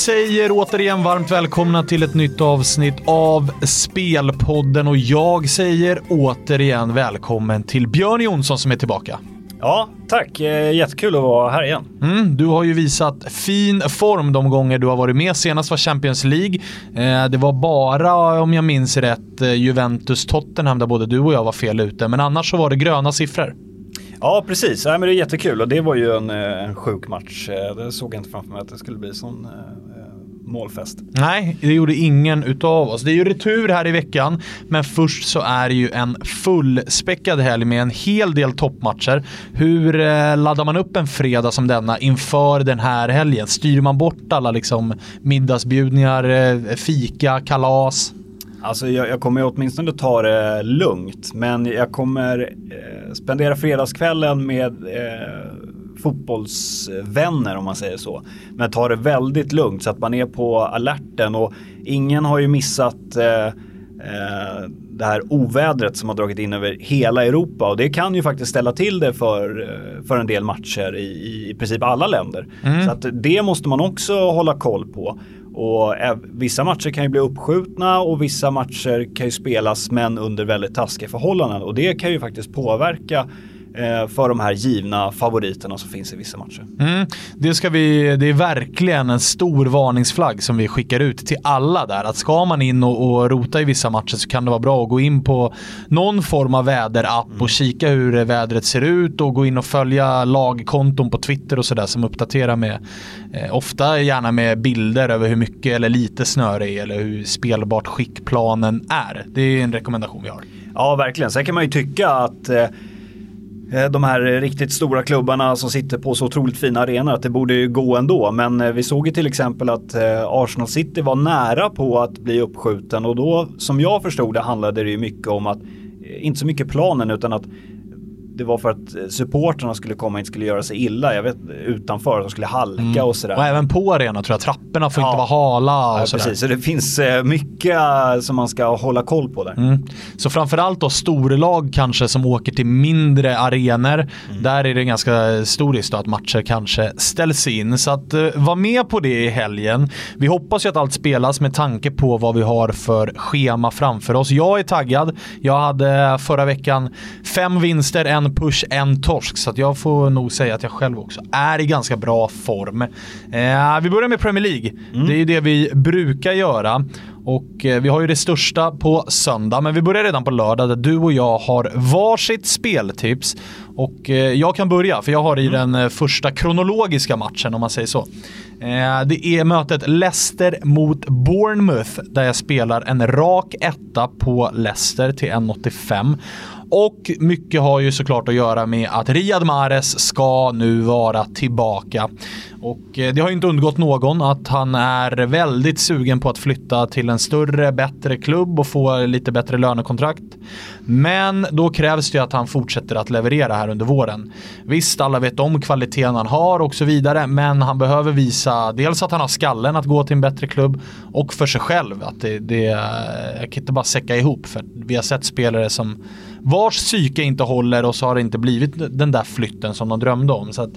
säger återigen varmt välkomna till ett nytt avsnitt av Spelpodden och jag säger återigen välkommen till Björn Jonsson som är tillbaka. Ja, tack. Eh, jättekul att vara här igen. Mm, du har ju visat fin form de gånger du har varit med. Senast var Champions League. Eh, det var bara, om jag minns rätt, eh, Juventus-Tottenham där både du och jag var fel ute. Men annars så var det gröna siffror. Ja, precis. Ja, men det är jättekul och det var ju en, eh, en sjuk match. Eh, det såg jag inte framför mig att det skulle bli sån eh, målfest. Nej, det gjorde ingen utav oss. Det är ju retur här i veckan, men först så är det ju en fullspäckad helg med en hel del toppmatcher. Hur eh, laddar man upp en fredag som denna inför den här helgen? Styr man bort alla liksom middagsbjudningar, fika, kalas? Alltså jag, jag kommer åtminstone ta det lugnt, men jag kommer eh, spendera fredagskvällen med eh, fotbollsvänner om man säger så. Men tar det väldigt lugnt så att man är på alerten och ingen har ju missat eh, eh, det här ovädret som har dragit in över hela Europa och det kan ju faktiskt ställa till det för, eh, för en del matcher i, i princip alla länder. Mm. Så att det måste man också hålla koll på. Och vissa matcher kan ju bli uppskjutna och vissa matcher kan ju spelas men under väldigt taskiga förhållanden. Och det kan ju faktiskt påverka för de här givna favoriterna som finns i vissa matcher. Mm, det, ska vi, det är verkligen en stor varningsflagg som vi skickar ut till alla där. Att ska man in och, och rota i vissa matcher så kan det vara bra att gå in på någon form av väderapp mm. och kika hur vädret ser ut och gå in och följa lagkonton på Twitter och sådär som uppdaterar med, eh, ofta gärna med bilder över hur mycket eller lite snö det är eller hur spelbart skick planen är. Det är en rekommendation vi har. Ja, verkligen. Sen kan man ju tycka att eh, Eh, Eh, de här riktigt stora klubbarna som sitter på så otroligt fina arenor att det borde ju gå ändå. Men eh, vi såg ju till exempel att eh, Arsenal City var nära på att bli uppskjuten och då som jag förstod det handlade det ju mycket om att inte så mycket planen utan att det var för att supporterna skulle komma och inte skulle göra sig illa. Jag vet utanför, att de skulle halka mm. och sådär. Och även på arenan tror jag. Trapporna får ja. inte vara hala och ja, sådär. Precis, så det finns eh, mycket som man ska hålla koll på där. Mm. Så framförallt då storlag kanske som åker till mindre arenor. Mm. Där är det ganska stor risk att matcher kanske ställs in. Så att uh, var med på det i helgen. Vi hoppas ju att allt spelas med tanke på vad vi har för schema framför oss. Jag är taggad. Jag hade förra veckan fem vinster, en push, en torsk. Så jag får nog säga att jag själv också är i ganska bra form. Eh, vi börjar med Premier League. Mm. Det är ju det vi brukar göra. Och eh, vi har ju det största på söndag, men vi börjar redan på lördag där du och jag har varsitt speltips. Och eh, jag kan börja, för jag har i mm. den eh, första kronologiska matchen om man säger så. Det är mötet Leicester mot Bournemouth där jag spelar en rak etta på Leicester till 1,85. Och mycket har ju såklart att göra med att Riyad Mahrez ska nu vara tillbaka. Och eh, det har ju inte undgått någon att han är väldigt sugen på att flytta till en större, bättre klubb och få lite bättre lönekontrakt. Men då krävs det ju att han fortsätter att leverera här under våren. Visst, alla vet om kvaliteten han har och så vidare, men han behöver visa dels att han har skallen att gå till en bättre klubb och för sig själv. Att det, det jag kan inte bara säcka ihop för vi har sett spelare som vars psyke inte håller och så har det inte blivit den där flytten som de drömde om. Så att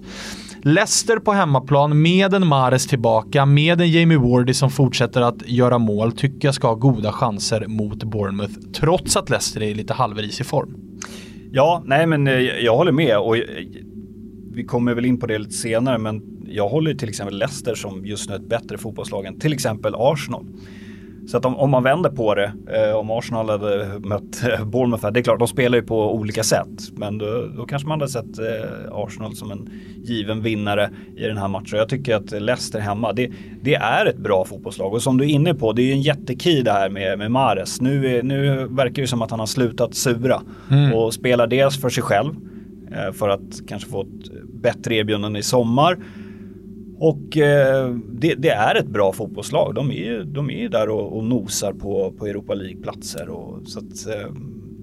Leicester på hemmaplan med en Mares tillbaka, med en Jamie Wardy som fortsätter att göra mål, tycker jag ska ha goda chanser mot Bournemouth, trots att Leicester är i lite halvrisig form. Ja, nej men eh, jag håller med och eh, vi kommer väl in på det lite senare, men jag håller till exempel Leicester som just nu ett bättre fotbollslag än till exempel Arsenal. Så att om, om, man vänder på det, eh, om Arsenal hade mött eh, Bournemouth, det är klart de spelar ju på olika sätt. Men då, då kanske man hade sett eh, Arsenal som en given vinnare i den här matchen. Jag tycker att Leicester hemma, det, det är ett bra fotbollslag. Och som du är inne på, det är ju en jättekey det här med, med Mares. Nu, är, nu verkar det som att han har slutat sura mm. och spelar dels för sig själv, eh, för att kanske få ett bättre erbjudande i sommar. Och eh, det, det, är ett bra fotbollslag. De är ju de är där och, och nosar på, på Europa League-platser. så att, eh,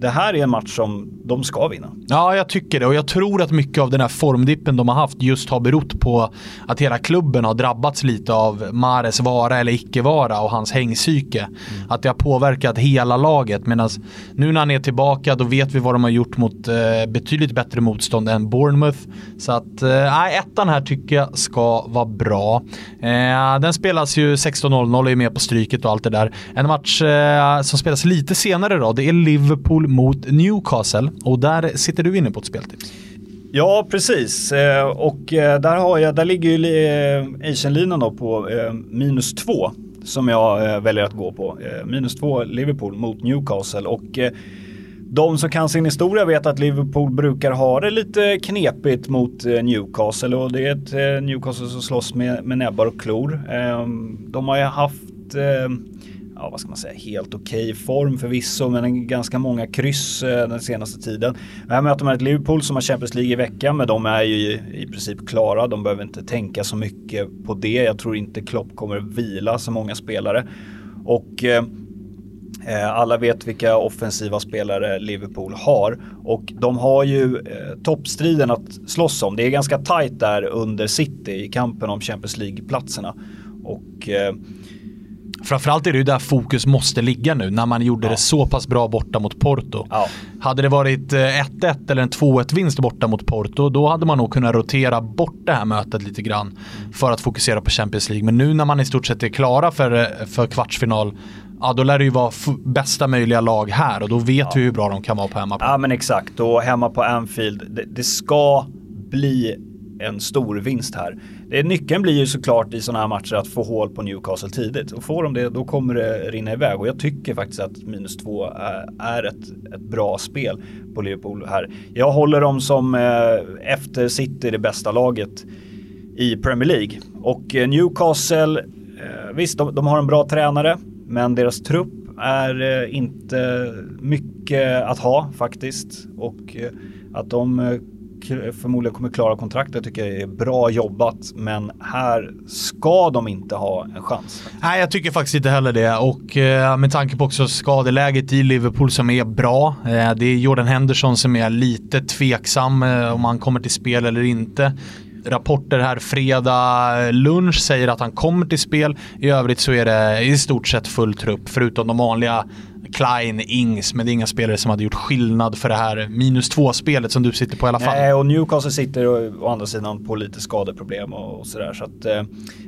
det här är en match som de ska vinna. Ja, jag tycker det och jag tror att mycket av den här formdippen de har haft just har berott på att hela klubben har drabbats lite av Mares vara eller icke vara och hans hängsyke. Mm. Att det har påverkat hela laget medan nu när han är tillbaka då vet vi vad de har gjort mot eh, betydligt bättre motstånd än Bournemouth. Så att, eh, ettan här tycker jag ska vara bra. Eh, den spelas ju 16.00 är med på stryket och allt det där. En match eh, som spelas lite senare då, det är Liverpool mot Newcastle och där sitter du inne på ett speltips. Ja, precis. Eh, och eh, där, har jag, där ligger ju eh, Asian-linan då på minus två som jag väljer att gå på. Minus två Liverpool mot Newcastle och de som kan sin historia vet att Liverpool brukar ha det lite knepigt mot Newcastle och det är ett Newcastle som slåss med, med näbbar och klor. De har ju haft ja, vad ska man säga, helt okej okay form förvisso, men ganska många kryss eh, den senaste tiden. Här möter man ett Liverpool som har Champions League i veckan, men de är ju i, princip klara. De behöver inte tänka så mycket på det. Jag tror inte Klopp kommer vila så många spelare. Och eh, eh alla vet vilka offensiva spelare Liverpool har och de har ju eh, toppstriden att slåss om. Det är ganska tajt där under City i kampen om Champions League-platserna. Och eh, Framförallt är det ju där fokus måste ligga nu när man gjorde ja. det så pass bra borta mot Porto. Ja. Hade det varit 1-1 eh, eller en 2-1 vinst borta mot Porto då hade man nog kunnat rotera bort det här mötet lite grann för att fokusera på Champions League. Men nu när man i stort sett är klara för, eh, för kvartsfinal ja då lär det ju vara bästa möjliga lag här och då vet ja. vi hur bra de kan vara på hemmaplan. Ja men exakt och hemma på Anfield, det, det ska bli en stor vinst här. Det, nyckeln blir ju såklart i sådana här matcher att få hål på Newcastle tidigt. Och får de det då kommer det rinna iväg. Och jag tycker faktiskt att minus två är, är ett, ett bra spel på Liverpool här. Jag håller dem som eh, efter City det bästa laget i Premier League. Och eh, Newcastle, eh, visst de, de har en bra tränare men deras trupp är eh, inte mycket att ha faktiskt. Och eh, att de eh, förmodligen kommer klara kontraktet tycker jag är bra jobbat. Men här ska de inte ha en chans. Nej, jag tycker faktiskt inte heller det. Och eh, med tanke på också skadeläget i Liverpool som är bra. Eh, det är Jordan Henderson som är lite tveksam eh, om han kommer till spel eller inte rapporter här fredag lunch säger att han kommer till spel. I övrigt så är det i stort sett full trupp förutom de vanliga Klein, Ings, men det är inga spelare som hade gjort skillnad för det här minus två-spelet som du sitter på i alla fall. Nej, och Newcastle sitter å, å andra sidan på lite skadeproblem och, och sådär. Så att, eh,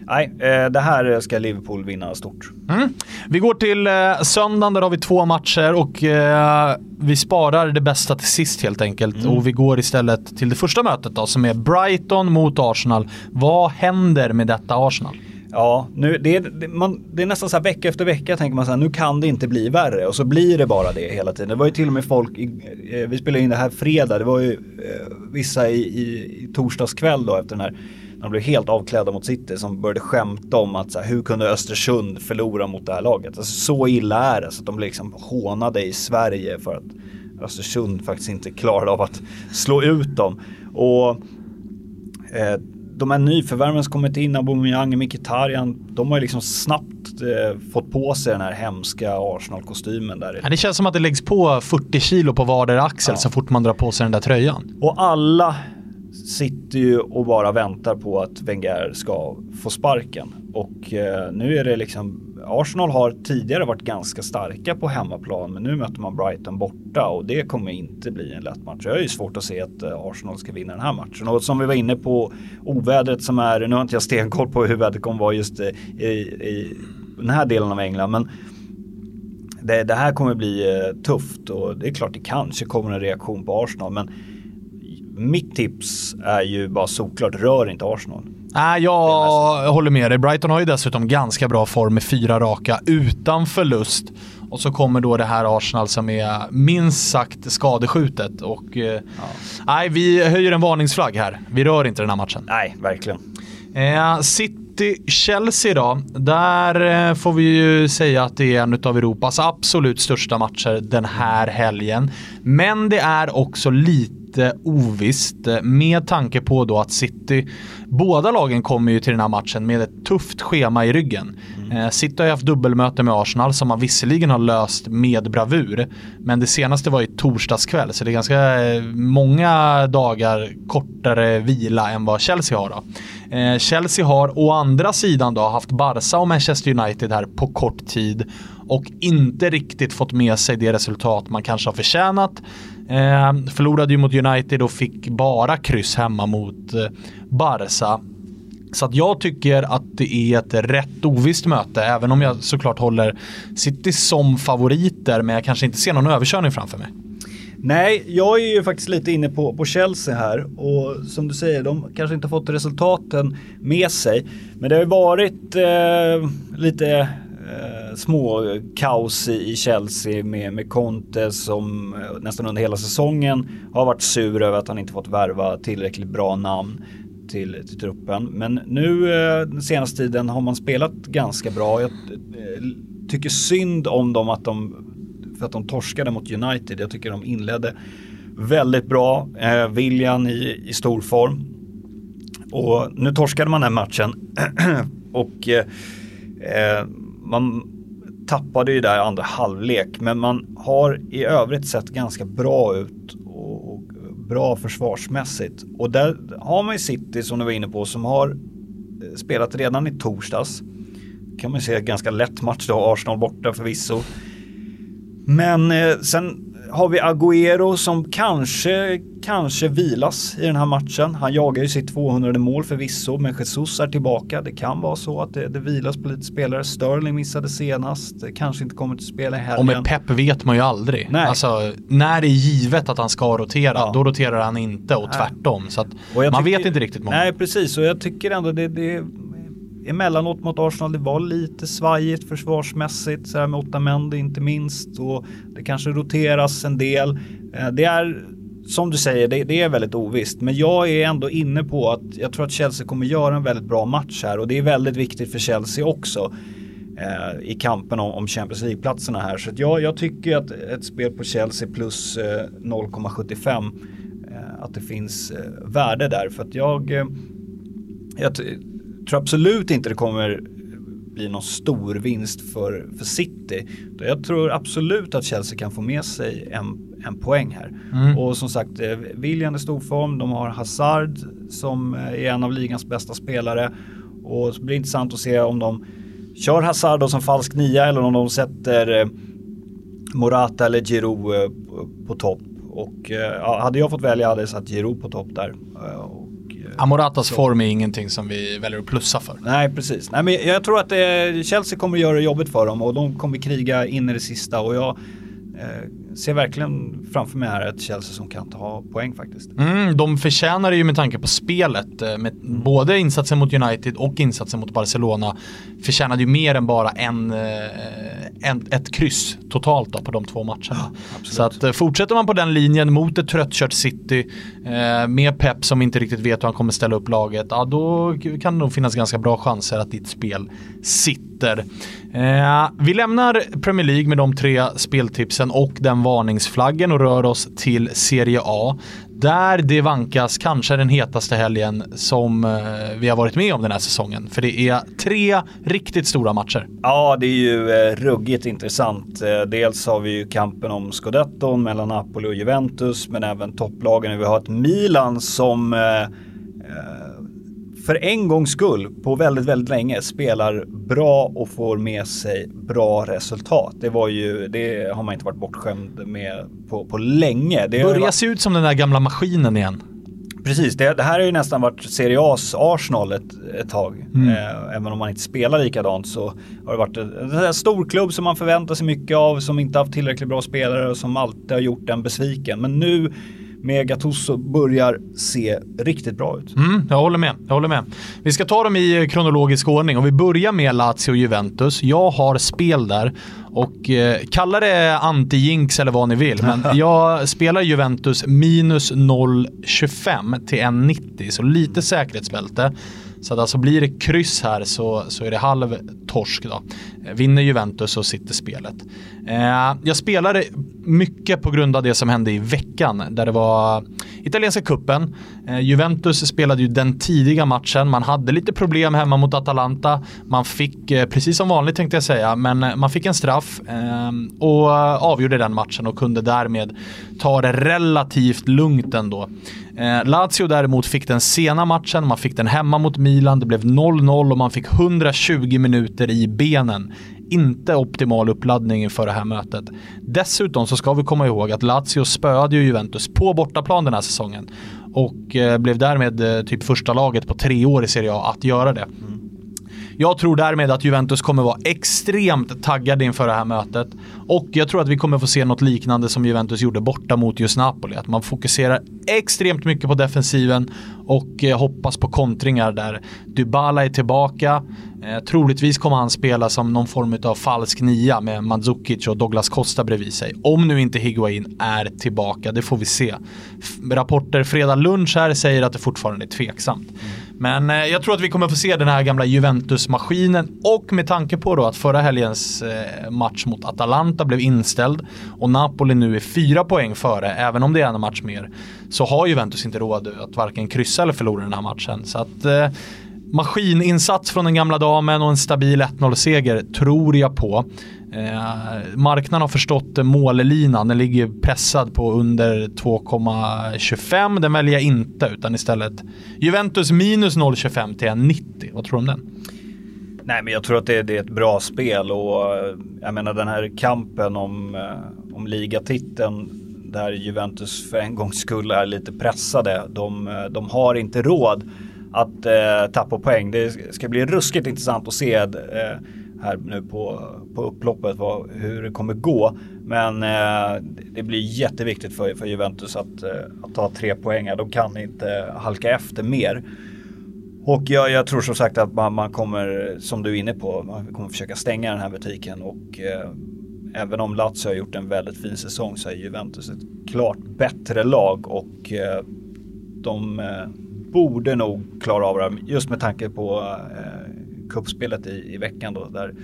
nej, eh, det här ska Liverpool vinna stort. Mm. Vi går till eh, söndagen, där har vi två matcher och eh, vi sparar det bästa till sist helt enkelt. Mm. Och vi går istället till det första mötet då, som är Brighton mot Arsenal. Vad händer med detta Arsenal? Ja, nu, det, är, man, det är nästan så här vecka efter vecka tänker man så här, nu kan det inte bli värre och så blir det bara det hela tiden. Det var ju till och med folk, eh, vi spelade in det här fredag, det var ju eh, vissa i, i, i torsdags kväll då efter den här de blev helt avklädda mot City som började skämta om att så här, hur kunde Östersund förlora mot det här laget? Alltså, så illa är det så att de blev liksom hånade i Sverige för att Östersund faktiskt inte klarade av att slå ut dem. Och eh, de här nyförvärven som kommit in, Aubameyang, Mkhitaryan, de har ju liksom snabbt eh, fått på sig den här hemska Arsenal-kostymen där. Ja, det känns som att det läggs på 40 kilo på vardera axel ja. så fort man drar på sig den där tröjan. Och alla sitter ju och bara väntar på att Wenger ska få sparken. Och eh, nu är det liksom Arsenal har tidigare varit ganska starka på hemmaplan men nu möter man Brighton borta och det kommer inte bli en lätt match. Jag har ju svårt att se att eh, Arsenal ska vinna den här matchen. Och som vi var inne på ovädret som är, nu har inte jag stenkoll på hur vädret kommer vara just eh, i, i den här delen av England men det, det, här kommer bli eh, tufft och det är klart det kanske kommer en reaktion på Arsenal men mitt tips är ju bara såklart, rör inte Arsenal. Nej, jag håller med dig. Brighton har ju dessutom ganska bra form med fyra raka utan förlust. Och så kommer då det här Arsenal som är minst sagt skadeskjutet. Och, eh, ja. Nej, vi höjer en varningsflagg här. Vi rör inte den här matchen. Nej, verkligen. Eh, City-Chelsea då. Där eh, får vi ju säga att det är en av Europas absolut största matcher den här helgen. Men det är också lite lite ovisst med tanke på då att City, båda lagen kommer ju till den här matchen med ett tufft schema i ryggen. Mm. City har ju haft dubbelmöte med Arsenal som man visserligen har löst med bravur. Men det senaste var ju torsdagskväll så det är ganska många dagar kortare vila än vad Chelsea har då. Chelsea har å andra sidan då haft Barca och Manchester United här på kort tid och inte riktigt fått med sig det resultat man kanske har förtjänat. Eh, förlorade ju mot United och fick bara kryss hemma mot eh, Barca. Så att jag tycker att det är ett rätt ovisst möte, även om jag såklart håller City som favoriter, men jag kanske inte ser någon överkörning framför mig. Nej, jag är ju faktiskt lite inne på, på Chelsea här och som du säger, de kanske inte fått resultaten med sig. Men det har ju varit eh, lite eh, små kaos i Chelsea med, med Conte som eh, nästan under hela säsongen har varit sur över att han inte fått värva tillräckligt bra namn till, till truppen. Men nu eh, den senaste tiden har man spelat ganska bra. Jag eh, tycker synd om dem att de, för att de torskade mot United. Jag tycker de inledde väldigt bra. Eh, William i, i stor form. Och nu torskade man den matchen. och eh, eh man tappade ju där andra halvlek men man har i övrigt sett ganska bra ut och, och bra försvarsmässigt. Och där har man ju City som du var inne på som har eh, spelat redan i torsdags. Kan man ju se ganska lätt match då, Arsenal borta förvisso. Men eh, sen har vi Agüero som kanske, kanske vilas i den här matchen. Han jagar ju sitt 200 mål förvisso, men Jesus är tillbaka. Det kan vara så att det, det vilas på lite spelare. Sterling missade senast, kanske inte kommer till spela i helgen. Och med Pep vet man ju aldrig. Nej. Alltså, när det är givet att han ska rotera, ja. då roterar han inte och tvärtom. Så man tycker, vet inte riktigt många. Nej, precis. Och jag tycker ändå det, det emellanåt mot Arsenal, det var lite svajigt försvarsmässigt, så här med Otamendi inte minst. Och det kanske roteras en del. Eh, det är som du säger, det, det, är väldigt ovisst. Men jag är ändå inne på att jag tror att Chelsea kommer göra en väldigt bra match här och det är väldigt viktigt för Chelsea också eh, i kampen om, om Champions League-platserna här. Så jag, jag, tycker att ett spel på Chelsea plus eh, 0,75 eh, att det finns eh, värde där. För att jag, eh, jag tror absolut inte det kommer bli någon stor vinst för, för City. Jag tror absolut att Chelsea kan få med sig en, en poäng här. Mm. Och som sagt, eh, William är stor form. De har Hazard som är en av ligans bästa spelare. Och det blir intressant att se om de kör Hazard som falsk nia eller om de sätter eh, Morata eller Giroud eh, på topp. Och ja, hade jag fått välja hade jag satt Giroud på topp där. Amoratas så. form är ingenting som vi väljer att plussa för. Nej, precis. Nej, men jag tror att eh, Chelsea kommer att göra det jobbigt för dem och de kommer kriga in i det sista. Och jag eh, ser verkligen framför mig här ett Chelsea som kan ta poäng faktiskt. Mm, de förtjänar det ju med tanke på spelet. Eh, med mm. Både insatsen mot United och insatsen mot Barcelona förtjänade ju mer än bara en, eh, en ett kryss totalt då på de två matcherna. Ja, så att eh, fortsätter man på den linjen mot ett tröttkört City med Pep som inte riktigt vet hur han kommer ställa upp laget, ja då kan det nog finnas ganska bra chanser att ditt spel sitter. Eh, vi lämnar Premier League med de tre speltipsen och den varningsflaggen och rör oss till Serie A. Där det vankas kanske den hetaste helgen som eh, vi har varit med om den här säsongen. För det är tre riktigt stora matcher. Ja, det är ju eh, ruggigt intressant. Eh, dels har vi ju kampen om scudetton mellan Napoli och Juventus, men även topplagen. Vi har ett Milan som eh för en gångs skull på väldigt, väldigt länge spelar bra och får med sig bra resultat. Det var ju, det har man inte varit bortskämd med på, på länge. Det börjar varit... se ut som den där gamla maskinen igen. Precis, det, det här har ju nästan varit Serie A's Arsenal ett, ett tag. Mm. Eh, även om man inte spelar likadant så har det varit en, en stor klubb som man förväntar sig mycket av, som inte haft tillräckligt bra spelare och som alltid har gjort en besviken. Men nu med Gattuso börjar se riktigt bra ut. Mm, jag håller med. Jag håller med. Vi ska ta dem i kronologisk ordning och vi börjar med Lazio och Juventus. Jag har spel där och eh, kalla det anti-jinx eller vad ni vill, men jag spelar Juventus minus 0,25 till 1,90 så lite säkerhetsbälte. Så att alltså blir det kryss här så, så är det halv torsk då. Vinner Juventus så sitter spelet. Eh, jag spelade mycket på grund av det som hände i veckan där det var italienska kuppen. Eh, Juventus spelade ju den tidiga matchen. Man hade lite problem hemma mot Atalanta. Man fick, eh, precis som vanligt tänkte jag säga, men eh, man fick en straff eh, och eh, avgjorde den matchen och kunde därmed ta det relativt lugnt ändå. Eh, Lazio däremot fick den sena matchen, man fick den hemma mot Milan, det blev 0-0 och man fick 120 minuter i benen inte optimal uppladdning inför det här mötet. Dessutom så ska vi komma ihåg att Lazio spöade ju Juventus på bortaplan den här säsongen och eh, blev därmed eh, typ första laget på tre år i Serie A att göra det. Jag tror därmed att Juventus kommer vara extremt taggade inför det här mötet. Och jag tror att vi kommer få se något liknande som Juventus gjorde borta mot just Napoli. Att man fokuserar extremt mycket på defensiven och eh, hoppas på kontringar där Dybala är tillbaka. Eh, troligtvis kommer han spela som någon form av falsk nia med Mandzukic och Douglas Costa bredvid sig. Om nu inte Higuain är tillbaka, det får vi se. F rapporter fredag lunch här säger att det fortfarande är tveksamt. Mm. Men eh, jag tror att vi kommer få se den här gamla Juventus-maskinen och med tanke på då att förra helgens eh, match mot Atalanta blev inställd och Napoli nu är fyra poäng före, även om det är en match mer, så har Juventus inte råd att varken kryssa eller förlora den här matchen. Så att eh, maskininsats från den gamla damen och en stabil 1-0-seger tror jag på. Eh, marknaden har förstått mållinan, den ligger pressad på under 2,25. Den väljer jag inte utan istället Juventus minus 0,25 till 1,90. Vad tror du om den? Nej men jag tror att det, det, är ett bra spel och eh, jag menar den här kampen om, eh, om ligatiteln där Juventus för en gångs skull är lite pressade. De, eh, de har inte råd att eh, tappa poäng. Det ska bli ruskigt intressant att se eh, här nu på, på upploppet vad, hur det kommer gå. Men eh, det blir jätteviktigt för, för Juventus att, eh, att ta tre poäng. De kan inte halka efter mer. Och jag, jag tror som sagt att man, man, kommer, som du är inne på, man kommer försöka stänga den här butiken och eh, även om Lazio har gjort en väldigt fin säsong så är Juventus ett klart bättre lag och eh, de eh, borde nog klara av det just med tanke på eh, kuppspelet i, i veckan då. Där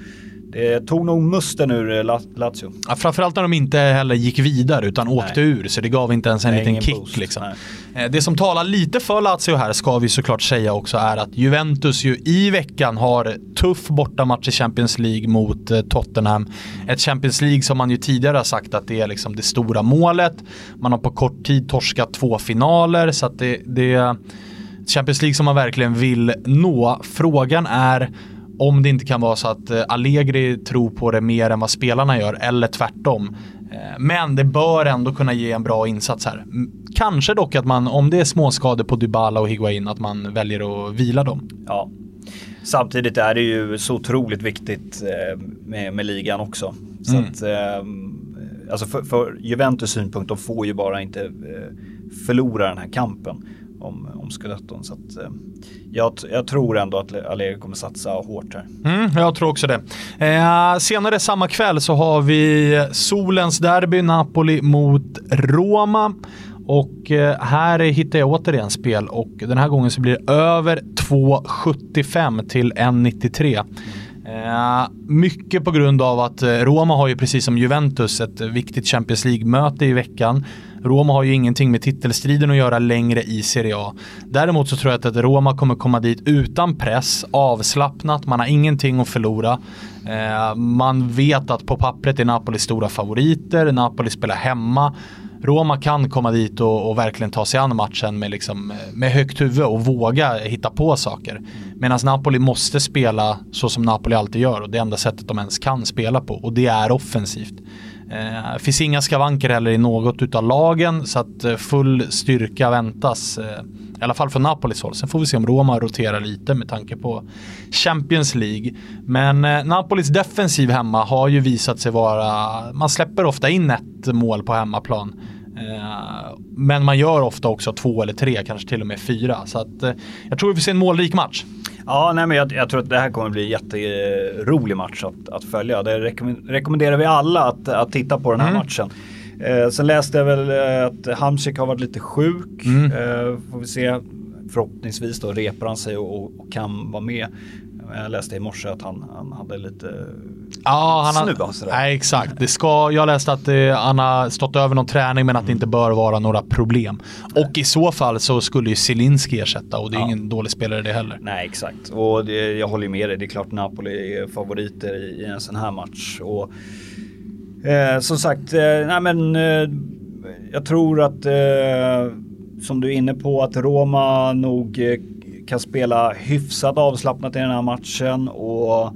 det tog nog musten ur eh, Lazio. Ja, framförallt när de inte heller gick vidare utan åkte Nej. ur så det gav inte ens en Nej, liten kick. Boost. Liksom. Eh, det som talar lite för Lazio här ska vi såklart säga också är att Juventus ju i veckan har tuff bortamatch i Champions League mot eh, Tottenham. Ett Champions League som man ju tidigare har sagt att det är liksom det stora målet. Man har på kort tid torskat två finaler så att det, det Champions League som man verkligen vill nå. Frågan är om det inte kan vara så att eh, Allegri tror på det mer än vad spelarna gör eller tvärtom. Eh, men det bör ändå kunna ge en bra insats här. Kanske dock att man, om det är småskador på Dybala och Higuain, att man väljer att vila dem. Ja. Samtidigt är det ju så otroligt viktigt eh, med, med ligan också. Så mm. att, alltså för, för Juventus synpunkt, de får ju bara inte förlora den här kampen om, om scudetton. Så att, eh, jag, jag, tror ändå att Allegri kommer satsa hårt här. Mm, jag tror också det. Eh, senare samma kväll så har vi solens derby, Napoli mot Roma. Och eh, här hittar jag återigen spel och den här gången så blir det över 2,75 till 1,93. Eh, mycket på grund av att eh, Roma har ju precis som Juventus ett viktigt Champions League-möte i veckan. Roma har ju ingenting med titelstriden att göra längre i Serie A. Däremot så tror jag att Roma kommer komma dit utan press, avslappnat, man har ingenting att förlora. Eh, man vet att på pappret är Napoli stora favoriter, Napoli spelar hemma. Roma kan komma dit och, och, verkligen ta sig an matchen med, liksom, eh, med högt huvud och våga hitta på saker. Medan Napoli måste spela så som Napoli alltid gör och det enda sättet de ens kan spela på och det är offensivt. Eh, det eh, finns inga skavanker heller i något utav lagen så att eh, full styrka väntas. Eh, I alla fall från Napolis håll. Sen får vi se om Roma roterar lite med tanke på Champions League. Men eh, Napolis defensiv hemma har ju visat sig vara, man släpper ofta in ett mål på hemmaplan. Men man gör ofta också två eller tre, kanske till och med fyra. Så att jag tror vi får se en målrik match. Ja, nej, men jag, jag, tror att det här kommer bli en jätterolig match att, att följa. Det rekommenderar vi alla att, att titta på den här mm. matchen. Eh, sen läste jag väl eh, att Hamsik har varit lite sjuk. Mm. Eh, får vi se. förhoppningsvis då repar han sig och, och, kan vara med. Jag läste i morse att han, han hade lite ja, han snuva. Har, nej, exakt. Det ska, jag läste att det, han har stått över någon träning men att det inte bör vara några problem. Och i så fall så skulle ju Zielinski ersätta och det är ja. ingen dålig spelare det heller. Nej, exakt. Och det, jag håller med dig. Det är klart Napoli är favoriter i, i en sån här match. Och, eh, som sagt, eh, nej men eh, jag tror att eh, som du är inne på att Roma nog eh, kan spela hyfsat avslappnat i den här matchen och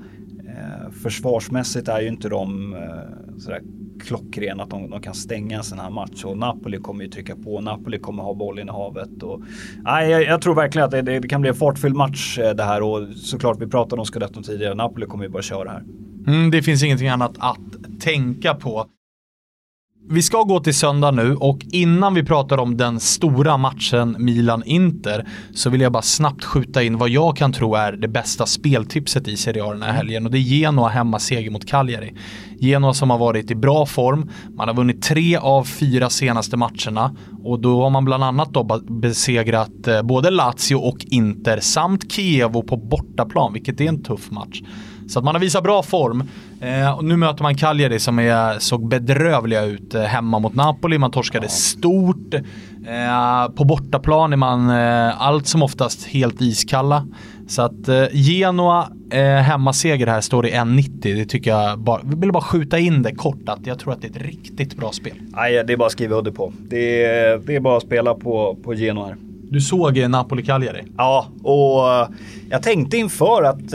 eh, försvarsmässigt är ju inte de eh, sådär klockrena att de, de, kan stänga en sån här match och Napoli kommer ju trycka på. Napoli kommer ha bollen i havet och nej, jag, jag tror verkligen att det, det, kan bli en fartfylld match eh, det här och såklart vi pratade om Scudetton tidigare. Napoli kommer ju bara köra här. Mm, det finns ingenting annat att tänka på. Vi ska gå till söndag nu och innan vi pratar om den stora matchen Milan-Inter så vill jag bara snabbt skjuta in vad jag kan tro är det bästa speltipset i Serie A den här helgen och det är Genoa hemma seger mot Cagliari. Genoa som har varit i bra form, man har vunnit tre av fyra senaste matcherna och då har man bland annat då besegrat eh, både Lazio och Inter samt Kiev på bortaplan, vilket är en tuff match. Så att man har visat bra form. Eh, och nu möter man Cagliari som är, såg bedrövliga ut eh, hemma mot Napoli. Man torskade ja. stort. Eh, på bortaplan är man eh, allt som oftast helt iskalla. Så att eh, Genoa eh, hemmaseger här står i 1,90. Det tycker jag bara, vi vill bara skjuta in det kort att jag tror att det är ett riktigt bra spel. Nej, det är bara att skriva udde på. Det är, det är bara att spela på, på Genoa här. Du såg Napoli-Cagliari? Ja, och jag tänkte inför att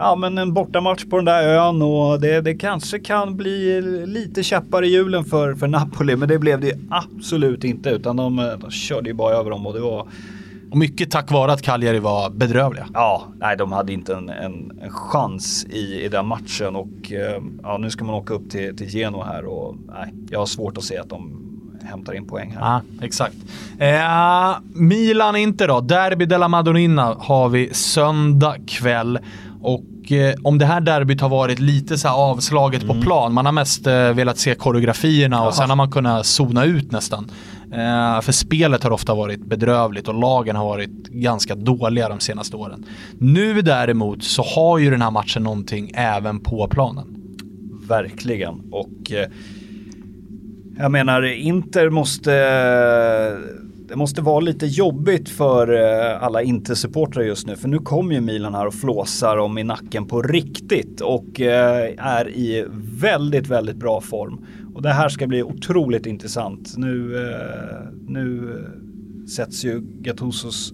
ja, men en bortamatch på den där ön och det, det kanske kan bli lite käppar i hjulen för, för Napoli. Men det blev det absolut inte utan de, de körde ju bara över dem och det var och mycket tack vare att Cagliari var bedrövliga. Ja, nej de hade inte en, en, en chans i, i den matchen och eh, ja, nu ska man åka upp till, till Genoa här och nej, jag har svårt att se att de hämtar in poäng här. Ja, exakt. Eh, Milan inte då. Derby della Madonnina har vi söndag kväll. Och eh, om det här derbyt har varit lite så avslaget mm. på plan, man har mest eh, velat se koreografierna och Jaha. sen har man kunnat zona ut nästan. Eh, för spelet har ofta varit bedrövligt och lagen har varit ganska dåliga de senaste åren. Nu däremot så har ju den här matchen någonting även på planen. Verkligen och eh, jag menar Inter måste det måste vara lite jobbigt för eh, alla Inter-supportrar just nu. För nu kommer ju Milan här och flåsar om i nacken på riktigt och eh, är i väldigt, väldigt bra form. Och det här ska bli otroligt intressant. Nu, eh, nu sätts ju Gattusos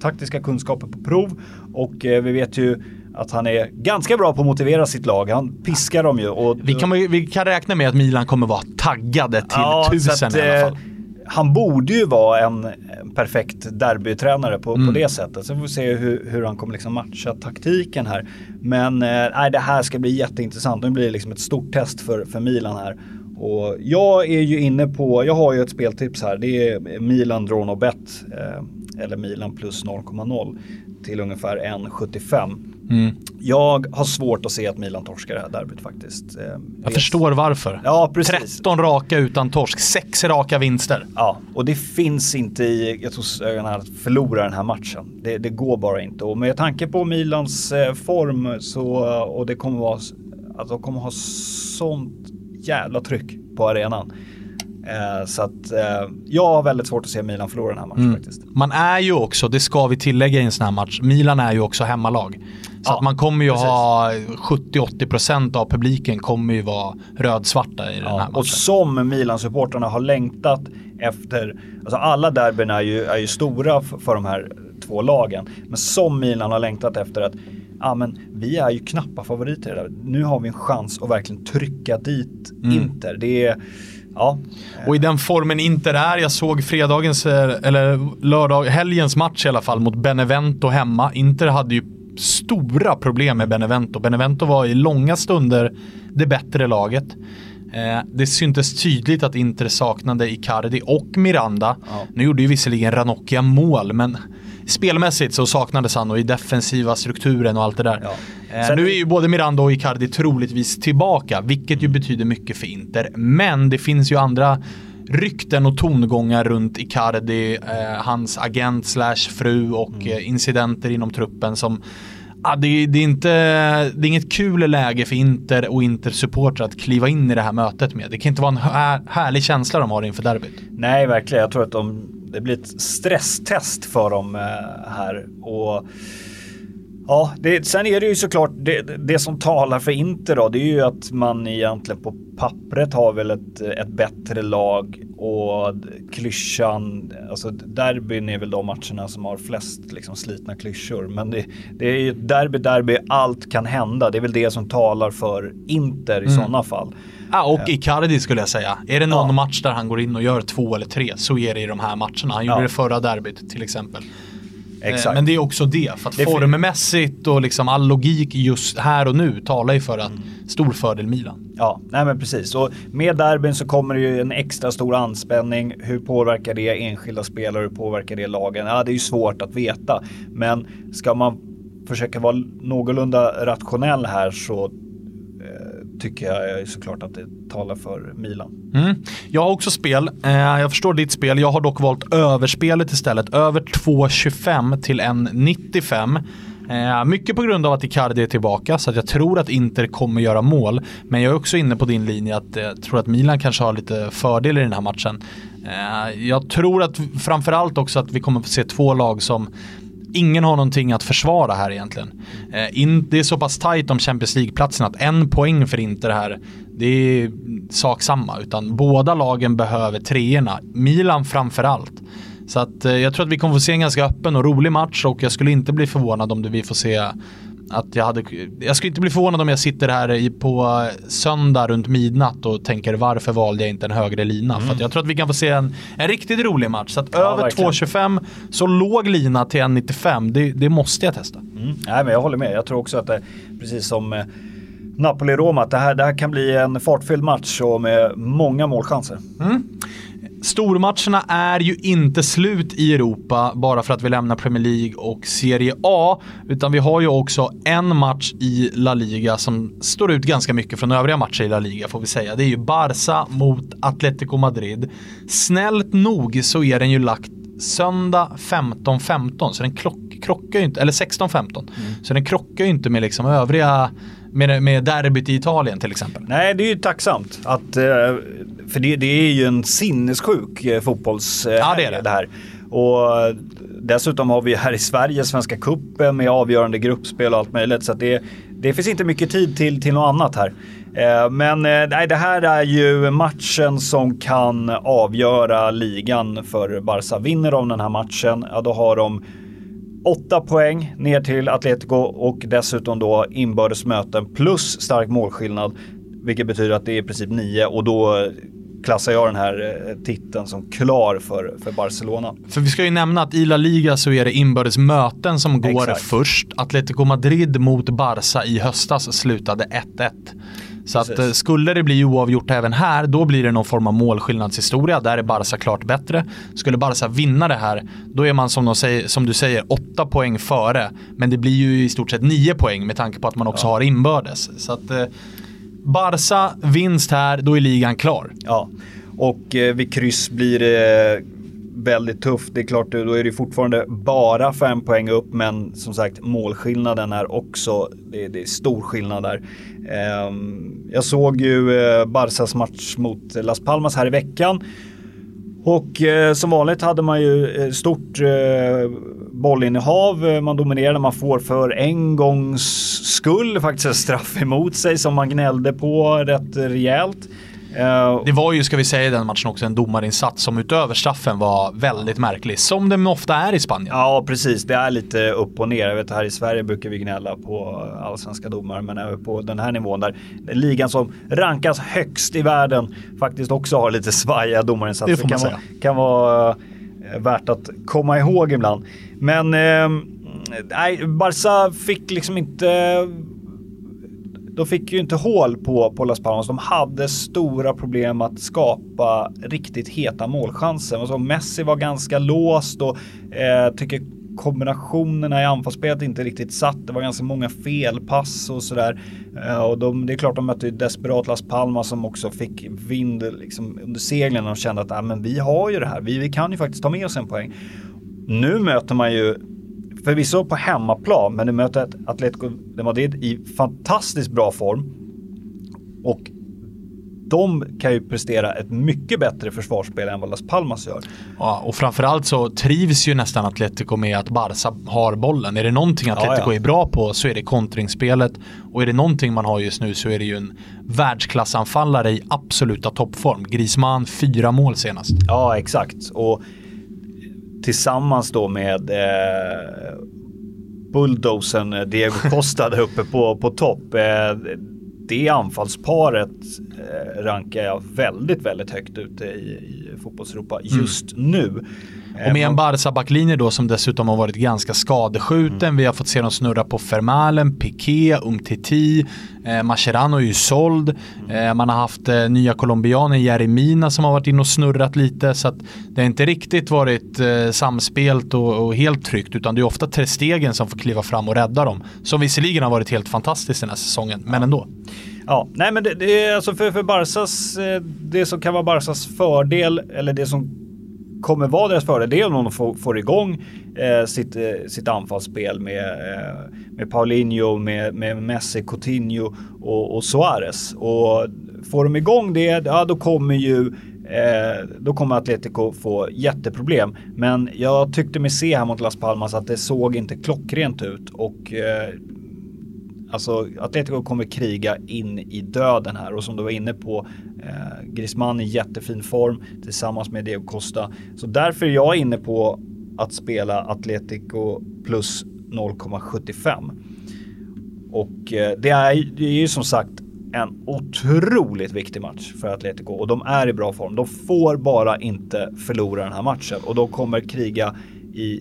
taktiska kunskaper på prov och vi vet ju att han är ganska bra på att motivera sitt lag. Han piskar dem ju. Och, vi, kan, vi kan räkna med att Milan kommer vara taggade till ja, tusen att, i alla fall han borde ju vara en perfekt derbytränare på, mm. på det sättet. Så får vi se hur, hur han kommer liksom matcha taktiken här. Men eh, det här ska bli jätteintressant. Nu blir det liksom ett stort test för, för Milan här. Och jag är ju inne på, jag har ju ett speltips här. Det är Milan Drawn och Bet. Eh, eller Milan plus 0,0 till ungefär 1,75. Mm. Jag har svårt att se att Milan torskar det här derbyt faktiskt. Eh, jag förstår varför. Ja, precis. 13 raka utan torsk, 6 raka vinster. Ja, och det finns inte i Gattusos ögon att förlora den här matchen. Det, det, går bara inte. Och med tanke på Milans eh, form så, och det kommer vara, att de kommer ha sånt jävla tryck på arenan. Eh, så att eh, jag har väldigt svårt att se Milan förlora den här matchen mm. faktiskt. Man är ju också, det ska vi tillägga i en sån här match, Milan är ju också hemmalag. Så ja, att man kommer ju precis. ha 70-80% av publiken kommer ju vara rödsvarta i ja, den här matchen. Och som Milan-supporterna har längtat efter, alltså alla derbyn är ju, är ju stora för, för de här två lagen. Men som Milan har längtat efter att ja men vi är ju knappa favoriter där. Nu har vi en chans att verkligen trycka dit mm. Inter. Det är Ja. Och i den formen Inter är, jag såg fredagens, eh, eller lördag, helgens match i alla fall mot Benevento hemma. Inter hade ju stora problem med Benevento. Benevento var i långa stunder det bättre laget. Eh, det syntes tydligt att Inter saknade Icardi och Miranda. Ja. Nu gjorde ju visserligen Ranocchia mål, men spelmässigt så saknades han och i defensiva strukturen och allt det där. Ja. Eh, nu är ju både Miranda och Icardi troligtvis tillbaka, vilket ju betyder mycket för Inter. Men det finns ju andra rykten och tongångar runt Icardi, eh, hans agent slash fru och mm. Eh, incidenter inom truppen som Ja, det, det, är inte, det är inget kul läge för Inter och Inter-supportrar att kliva in i det här mötet med. Det kan inte vara en här, härlig känsla de har inför derbyt. Nej, verkligen. Jag tror att de, det blir ett stresstest för dem eh, här. Och Ja, det, sen är det ju såklart det, det som talar för Inter då, det är ju att man egentligen på pappret har väl ett, ett bättre lag och klyschan, alltså derbyn är väl de matcherna som har flest liksom slitna klyschor. Men det, det är ju derby, derby, allt kan hända. Det är väl det som talar för Inter i mm. sådana fall. Ja, och Icardi skulle jag säga. Är det någon ja. match där han går in och gör två eller tre så är det i de här matcherna. Han gjorde ja. det förra derbyt till exempel. Eh, Exakt. Men det är också det, för att det formmässigt och liksom all logik just här och nu talar ju för att mm. stor fördel Milan. Ja, nej men precis. Och med derbyn så kommer det ju en extra stor anspänning. Hur påverkar det enskilda spelare? Hur påverkar det lagen? Ja, det är ju svårt att veta. Men ska man försöka vara någorlunda rationell här så tycker jag såklart att det talar för Milan. Mm. Jag har också spel. Eh, jag förstår ditt spel. Jag har dock valt överspelet istället. Över 2,25 till 1,95. Eh, mycket på grund av att Icardi är tillbaka så att jag tror att Inter kommer göra mål. Men jag är också inne på din linje att jag tror att Milan kanske har lite fördel i den här matchen. Eh, jag tror att framförallt också att vi kommer få se två lag som ingen har någonting att försvara här egentligen. Eh, in, det är så pass tajt om Champions League-platsen att en poäng för Inter här, det är sak samma. Utan båda lagen behöver treorna. Milan framförallt. Så att eh, jag tror att vi kommer få se en ganska öppen och rolig match och jag skulle inte bli förvånad om det vi får se att jag hade, jag skulle inte bli förvånad om jag sitter här på söndag runt midnatt och tänker varför valde jag inte en högre lina? Mm. För jag tror att vi kan få se en, en riktigt rolig match. Så att ja, över 2,25 så låg lina till 1,95, det, det måste jag testa. Mm. Nej, men jag håller med, jag tror också att det, precis som eh, Napoli-Roma, att det här, det här kan bli en fartfylld match och med många målchanser. Mm. Stormatcherna är ju inte slut i Europa bara för att vi lämnar Premier League och Serie A. Utan vi har ju också en match i La Liga som står ut ganska mycket från övriga matcher i La Liga får vi säga. Det är ju Barca mot Atletico Madrid. Snällt nog så är den ju lagt söndag 15.15 så den klock, krockar ju inte, eller 16.15. Mm. Så den krockar ju inte med liksom övriga med, med derbyt i Italien till exempel. Nej, det är ju tacksamt. Att, eh, för det, det är ju en sinnessjuk eh, fotbolls... Ja, det är det. det här. Och dessutom har vi här i Sverige Svenska Cupen med avgörande gruppspel och allt möjligt. Så det, det finns inte mycket tid till, till något annat här. Eh, men nej, det här är ju matchen som kan avgöra ligan för Barca. Vinner de den här matchen, ja då har de 8 poäng ner till Atletico och dessutom då inbördes möten plus stark målskillnad. Vilket betyder att det är i princip 9 och då klassar jag den här eh, titeln som klar för, för Barcelona. För vi ska ju nämna att i La Liga så är det inbördes möten som går Exakt. först. Atletico Madrid mot Barca i höstas slutade 1-1. Så att, eh, skulle det bli oavgjort även här, då blir det någon form av målskillnadshistoria. Där är Barca klart bättre. Skulle Barca vinna det här, då är man som, säger, som du säger åtta poäng före. Men det blir ju i stort sett nio poäng med tanke på att man också ja. har inbördes. Så att, eh, Barca vinst här, då är ligan klar. Ja, och eh, vid kryss blir det väldigt tufft. Det är klart, då är det fortfarande bara fem poäng upp, men som sagt målskillnaden är också, det är, det är stor skillnad där. Ehm, jag såg ju Barcas Barsas match mot Las Palmas här i veckan. Och eh, som vanligt hade man ju eh, stort eh, bollinnehav. Eh, man dominerade, man får för en gångs skull faktiskt en straff emot sig som man gnällde på rätt rejält. Uh, det var ju, ska vi säga i den matchen också, en domarinsats som utöver straffen var väldigt märklig. Som det ofta är i Spanien. Ja, precis. Det är lite upp och ner. Jag vet, här i Sverige brukar vi gnälla på allsvenska domare, men även på den här nivån där ligan som rankas högst i världen faktiskt också har lite svajiga domarinsatser. Det får man kan, säga. Vara, kan vara eh, värt att komma ihåg ibland. Men eh, nej, Barca fick liksom inte de fick ju inte hål på, på Las Palmas. De hade stora problem att skapa riktigt heta målchanser. Alltså Messi var ganska låst och eh, tycker kombinationerna i anfallsspelet inte riktigt satt. Det var ganska många felpass och sådär. Eh, och de, det är klart de mötte ju desperat Las Palmas som också fick vind liksom, under seglen och kände att ah, men vi har ju det här. Vi, vi kan ju faktiskt ta med oss en poäng. Nu möter man ju förvisso på hemmaplan, men du möter ett Atletico de Madrid i fantastiskt bra form. Och de kan ju prestera ett mycket bättre försvarsspel än vad Las Palmas gör. Ja, och framförallt så trivs ju nästan Atletico med att Barca har bollen. Är det någonting Atletico ja, ja. är bra på så är det kontringsspelet. Och är det någonting man har just nu så är det ju en världsklassanfallare i absoluta toppform. Griezmann, fyra mål senast. Ja, exakt. Och tillsammans då med eh, bulldozen eh, Diego Costa där uppe på, på topp. Eh, det anfallsparet eh, rankar jag väldigt, väldigt högt ute i, i fotbollseuropa just mm. nu. Och med en Barca-backlinje då som dessutom har varit ganska skadeskjuten. Mm. Vi har fått se dem snurra på Fermalen, Piqué, Umtiti, eh, Mascherano är ju såld. Mm. Eh, man har haft eh, nya colombianer, Jeremina som har varit in och snurrat lite. Så att det har inte riktigt varit eh, samspelt och, och, helt tryggt utan det är ofta Trestegen som får kliva fram och rädda dem. Som visserligen har varit helt fantastiskt den här säsongen, men ändå. Ja, nej men det, det är alltså för, för Barsas, eh, det som kan vara Barsas fördel eller det som kommer vara deras fördel det är om de får, får igång eh, sitt, eh, sitt anfallsspel med, eh, med Paulinho, med, med Messi, Coutinho och, och Suarez. Och får de igång det, ja då kommer ju eh, då kommer Atletico få jätteproblem. Men jag tyckte mig se här mot Las Palmas att det såg inte klockrent ut och eh, Alltså Atletico kommer kriga in i döden här och som du var inne på eh, Griezmann i jättefin form tillsammans med Diego Costa. Så därför är jag inne på att spela Atletico plus 0,75. Och eh, det, är, det är ju som sagt en otroligt viktig match för Atletico och de är i bra form. De får bara inte förlora den här matchen och de kommer kriga i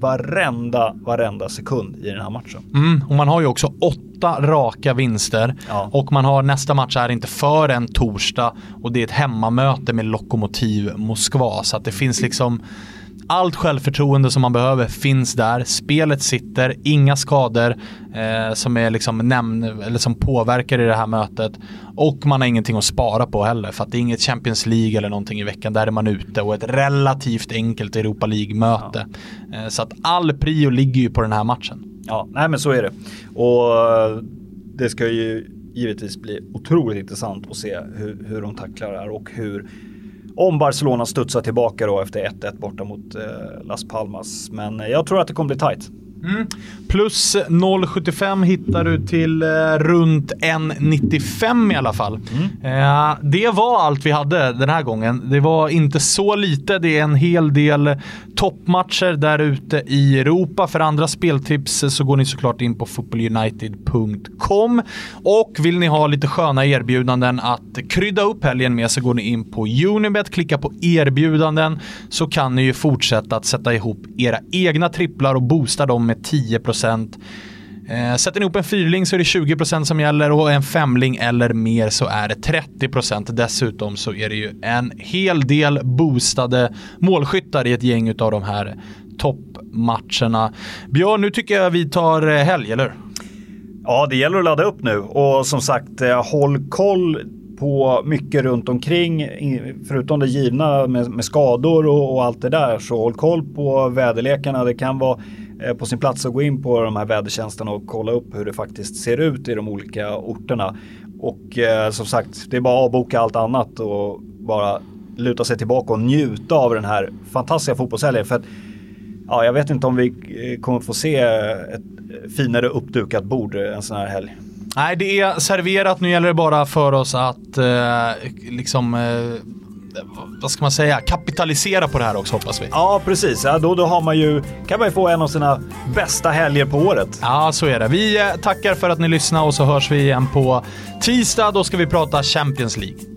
varenda, varenda sekund i den här matchen. Mm, och man har ju också åtta raka vinster ja. och man har nästa match är inte för en torsdag och det är ett hemmamöte med Lokomotiv Moskva så att det finns liksom allt självförtroende som man behöver finns där. Spelet sitter, inga skador eh, som, är liksom nämn eller som påverkar i det här mötet. Och man har ingenting att spara på heller för att det är inget Champions League eller någonting i veckan. Där är man ute och ett relativt enkelt Europa League-möte. Ja. Eh, så att all prio ligger ju på den här matchen. Ja, nej men så är det. Och eh, det ska ju givetvis bli otroligt intressant att se hur, hur de tacklar det här och hur om Barcelona studsar tillbaka då efter 1-1 borta mot eh, Las Palmas. Men jag tror att det kommer bli tight. Mm. Plus 0,75 hittar du till eh, runt 1,95 i alla fall. Mm. Eh, det var allt vi hade den här gången. Det var inte så lite. Det är en hel del toppmatcher där ute i Europa. För andra speltips så går ni såklart in på footballunited.com. Och vill ni ha lite sköna erbjudanden att krydda upp helgen med så går ni in på Unibet, klicka på erbjudanden så kan ni ju fortsätta att sätta ihop era egna tripplar och boosta dem med 10%. Eh, sätter ni ihop en fyrling så är det 20% som gäller och en femling eller mer så är det 30%. Dessutom så är det ju en hel del boostade målskyttar i ett gäng av de här toppmatcherna. Björn, nu tycker jag vi tar eh, helg, eller Ja, det gäller att ladda upp nu och som sagt eh, håll koll på mycket runt omkring, förutom det givna med, med skador och, och, allt det där, så håll koll på väderlekarna. Det kan vara Eh, på sin plats att gå in på de här vädertjänsterna och kolla upp hur det faktiskt ser ut i de olika orterna. Och eh, som sagt, det är bara att avboka allt annat och bara luta sig tillbaka och njuta av den här fantastiska fotbollshelgen. För att, ja, jag vet inte om vi eh, kommer få se ett finare uppdukat bord en sån här helg. Nej, det är serverat. Nu gäller det bara för oss att eh, liksom eh, vad ska man säga, kapitalisera på det här också hoppas vi. Ja, precis. Ja, då, då har man ju, kan man ju få en av sina bästa helger på året. Ja, så är det. Vi eh, tackar för att ni lyssnade och så hörs vi igen på tisdag. Då ska vi prata Champions League.